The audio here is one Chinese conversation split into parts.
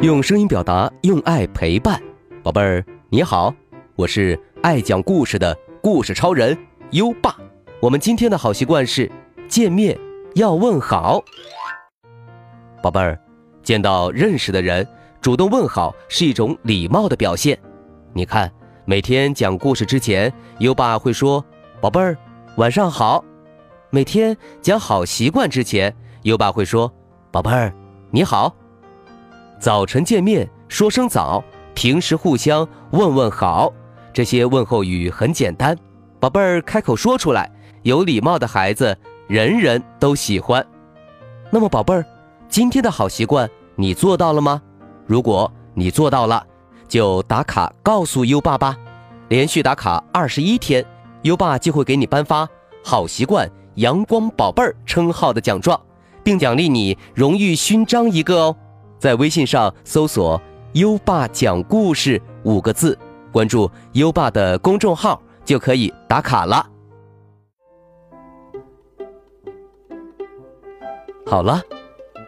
用声音表达，用爱陪伴，宝贝儿你好，我是爱讲故事的故事超人优爸。我们今天的好习惯是见面要问好。宝贝儿，见到认识的人主动问好是一种礼貌的表现。你看，每天讲故事之前，优爸会说：“宝贝儿，晚上好。”每天讲好习惯之前，优爸会说：“宝贝儿，你好。”早晨见面说声早，平时互相问问好，这些问候语很简单，宝贝儿开口说出来，有礼貌的孩子人人都喜欢。那么，宝贝儿，今天的好习惯你做到了吗？如果你做到了，就打卡告诉优爸吧。连续打卡二十一天，优爸就会给你颁发“好习惯阳光宝贝儿”称号的奖状，并奖励你荣誉勋章一个哦。在微信上搜索“优爸讲故事”五个字，关注优爸的公众号就可以打卡了。好了，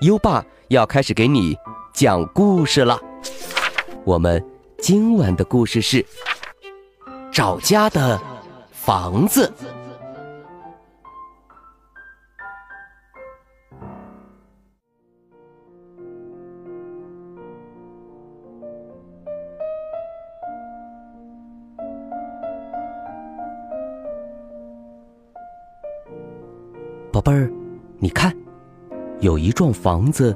优爸要开始给你讲故事了。我们今晚的故事是找家的房子。宝贝儿，你看，有一幢房子，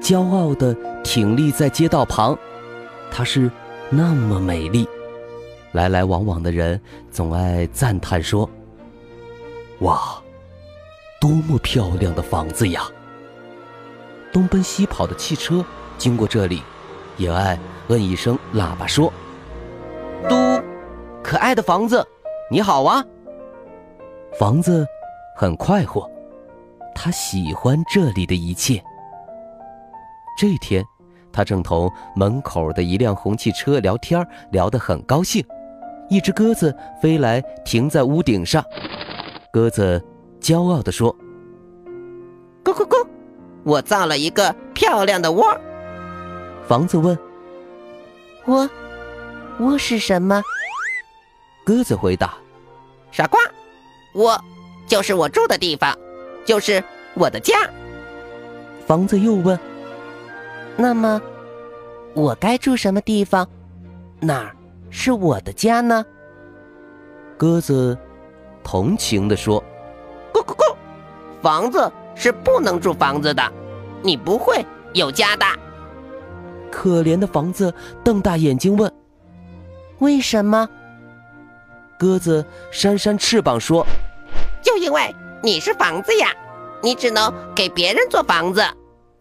骄傲地挺立在街道旁，它是那么美丽，来来往往的人总爱赞叹说：“哇，多么漂亮的房子呀！”东奔西跑的汽车经过这里，也爱摁一声喇叭说：“嘟，可爱的房子，你好啊！”房子。很快活，他喜欢这里的一切。这天，他正同门口的一辆红汽车聊天，聊得很高兴。一只鸽子飞来，停在屋顶上。鸽子骄傲地说：“咕咕咕，我造了一个漂亮的窝。”房子问：“窝，窝是什么？”鸽子回答：“傻瓜，窝。”就是我住的地方，就是我的家。房子又问：“那么，我该住什么地方？哪儿是我的家呢？”鸽子同情地说：“咕咕咕，房子是不能住房子的，你不会有家的。”可怜的房子瞪大眼睛问：“为什么？”鸽子扇扇翅膀说。就因为你是房子呀，你只能给别人做房子，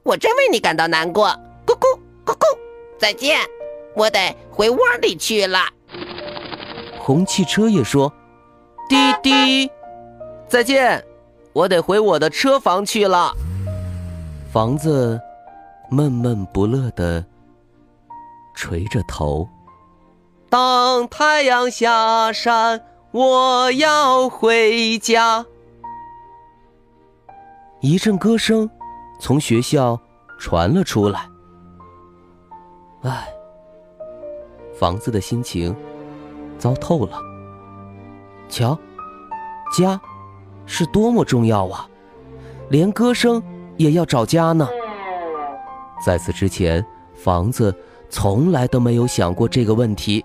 我真为你感到难过。咕咕咕咕，再见，我得回窝里去了。红汽车也说：“滴滴，再见，我得回我的车房去了。”房子闷闷不乐的垂着头。当太阳下山。我要回家。一阵歌声从学校传了出来。唉，房子的心情糟透了。瞧，家是多么重要啊！连歌声也要找家呢。在此之前，房子从来都没有想过这个问题。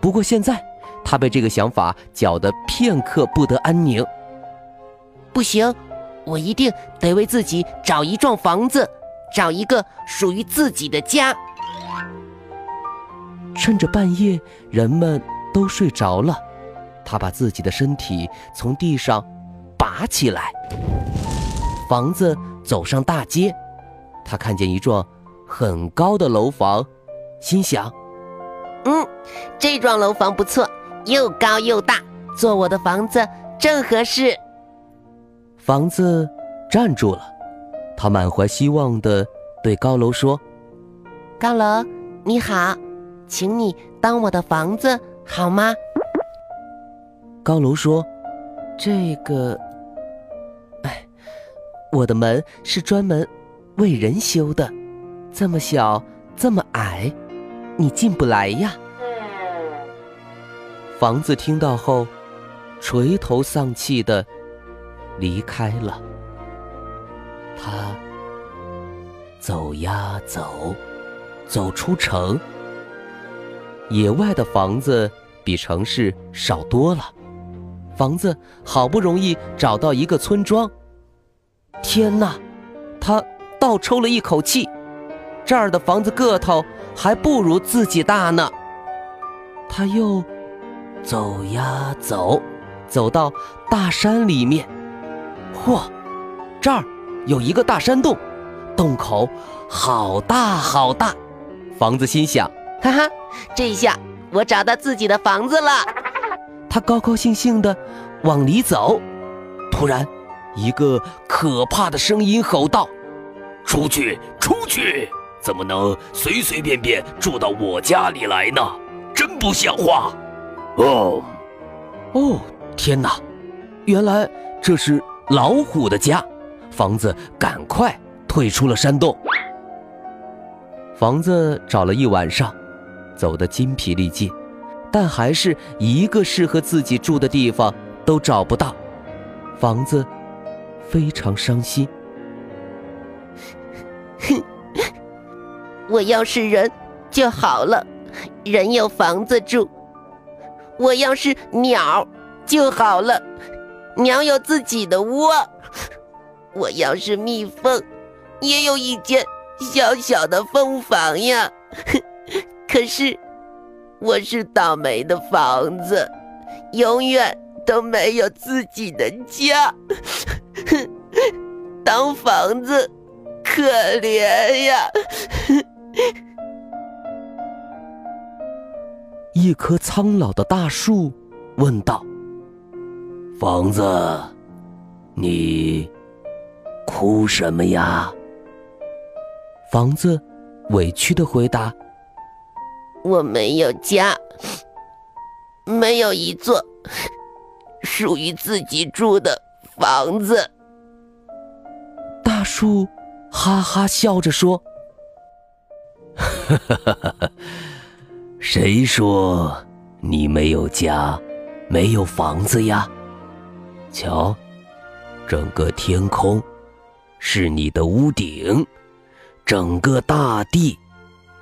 不过现在。他被这个想法搅得片刻不得安宁。不行，我一定得为自己找一幢房子，找一个属于自己的家。趁着半夜人们都睡着了，他把自己的身体从地上拔起来。房子走上大街，他看见一幢很高的楼房，心想：“嗯，这幢楼房不错。”又高又大，做我的房子正合适。房子站住了，他满怀希望地对高楼说：“高楼，你好，请你当我的房子好吗？”高楼说：“这个，哎，我的门是专门为人修的，这么小这么矮，你进不来呀。”房子听到后，垂头丧气的离开了。他走呀走，走出城。野外的房子比城市少多了。房子好不容易找到一个村庄。天哪，他倒抽了一口气，这儿的房子个头还不如自己大呢。他又走呀走，走到大山里面。嚯，这儿有一个大山洞，洞口好大好大。房子心想：哈哈，这下我找到自己的房子了。他高高兴兴地往里走，突然，一个可怕的声音吼道：“出去，出去！怎么能随随便便住到我家里来呢？真不像话！”哦，哦，天哪！原来这是老虎的家。房子赶快退出了山洞。房子找了一晚上，走得筋疲力尽。但还是一个适合自己住的地方都找不到，房子非常伤心。哼，我要是人就好了，人有房子住；我要是鸟就好了，鸟有自己的窝；我要是蜜蜂，也有一间小小的蜂房呀。可是。我是倒霉的房子，永远都没有自己的家。当房子可怜呀！一棵苍老的大树问道：“房子，你哭什么呀？”房子委屈的回答。我没有家，没有一座属于自己住的房子。大树哈哈笑着说：“哈哈哈哈哈！谁说你没有家，没有房子呀？瞧，整个天空是你的屋顶，整个大地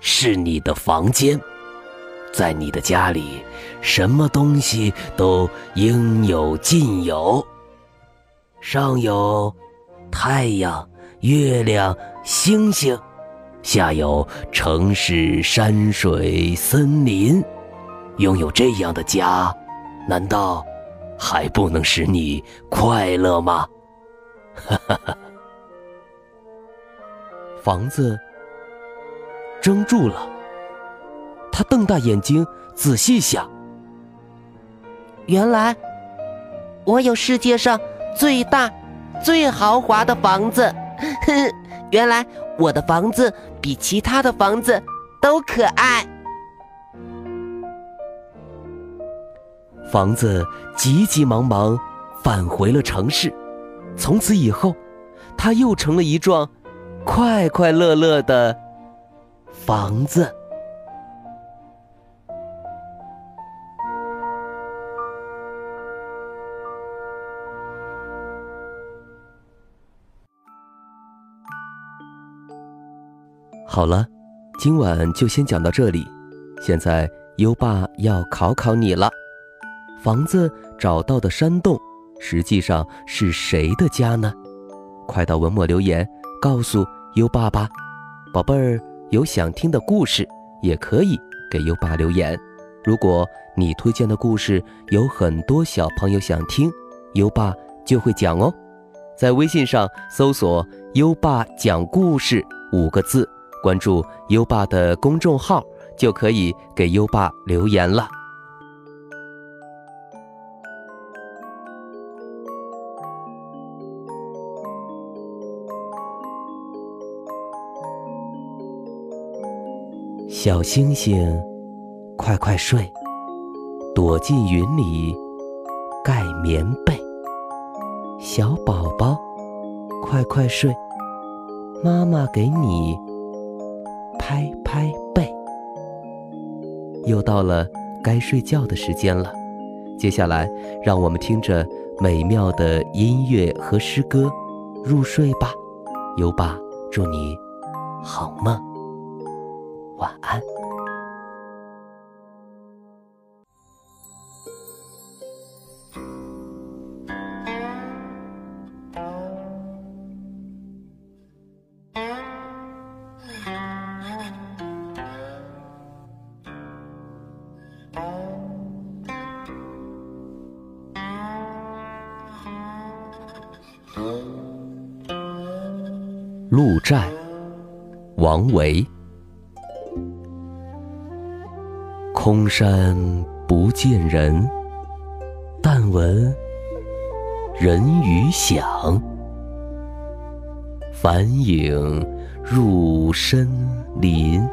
是你的房间。”在你的家里，什么东西都应有尽有。上有太阳、月亮、星星，下有城市、山水、森林。拥有这样的家，难道还不能使你快乐吗？哈哈哈！房子怔住了。他瞪大眼睛，仔细想。原来，我有世界上最大、最豪华的房子。原来，我的房子比其他的房子都可爱。房子急急忙忙返回了城市。从此以后，他又成了一幢快快乐乐的房子。好了，今晚就先讲到这里。现在优爸要考考你了：房子找到的山洞，实际上是谁的家呢？快到文末留言告诉优爸吧。宝贝儿，有想听的故事也可以给优爸留言。如果你推荐的故事有很多小朋友想听，优爸就会讲哦。在微信上搜索“优爸讲故事”五个字。关注优爸的公众号，就可以给优爸留言了。小星星，快快睡，躲进云里盖棉被。小宝宝，快快睡，妈妈给你。拍拍背。又到了该睡觉的时间了，接下来让我们听着美妙的音乐和诗歌入睡吧。优爸，祝你好梦，晚安。鹿柴，王维。空山不见人，但闻人语响。返影入深林，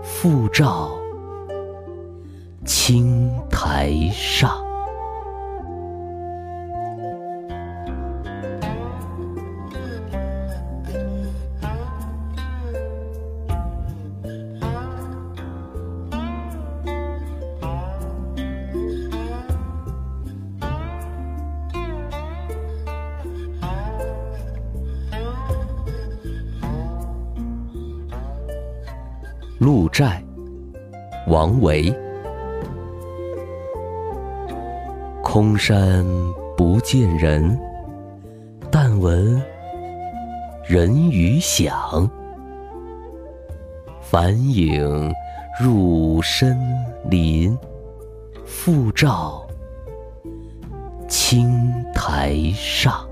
复照青苔上。鹿柴，王维。空山不见人，但闻人语响。返影入深林，复照青苔上。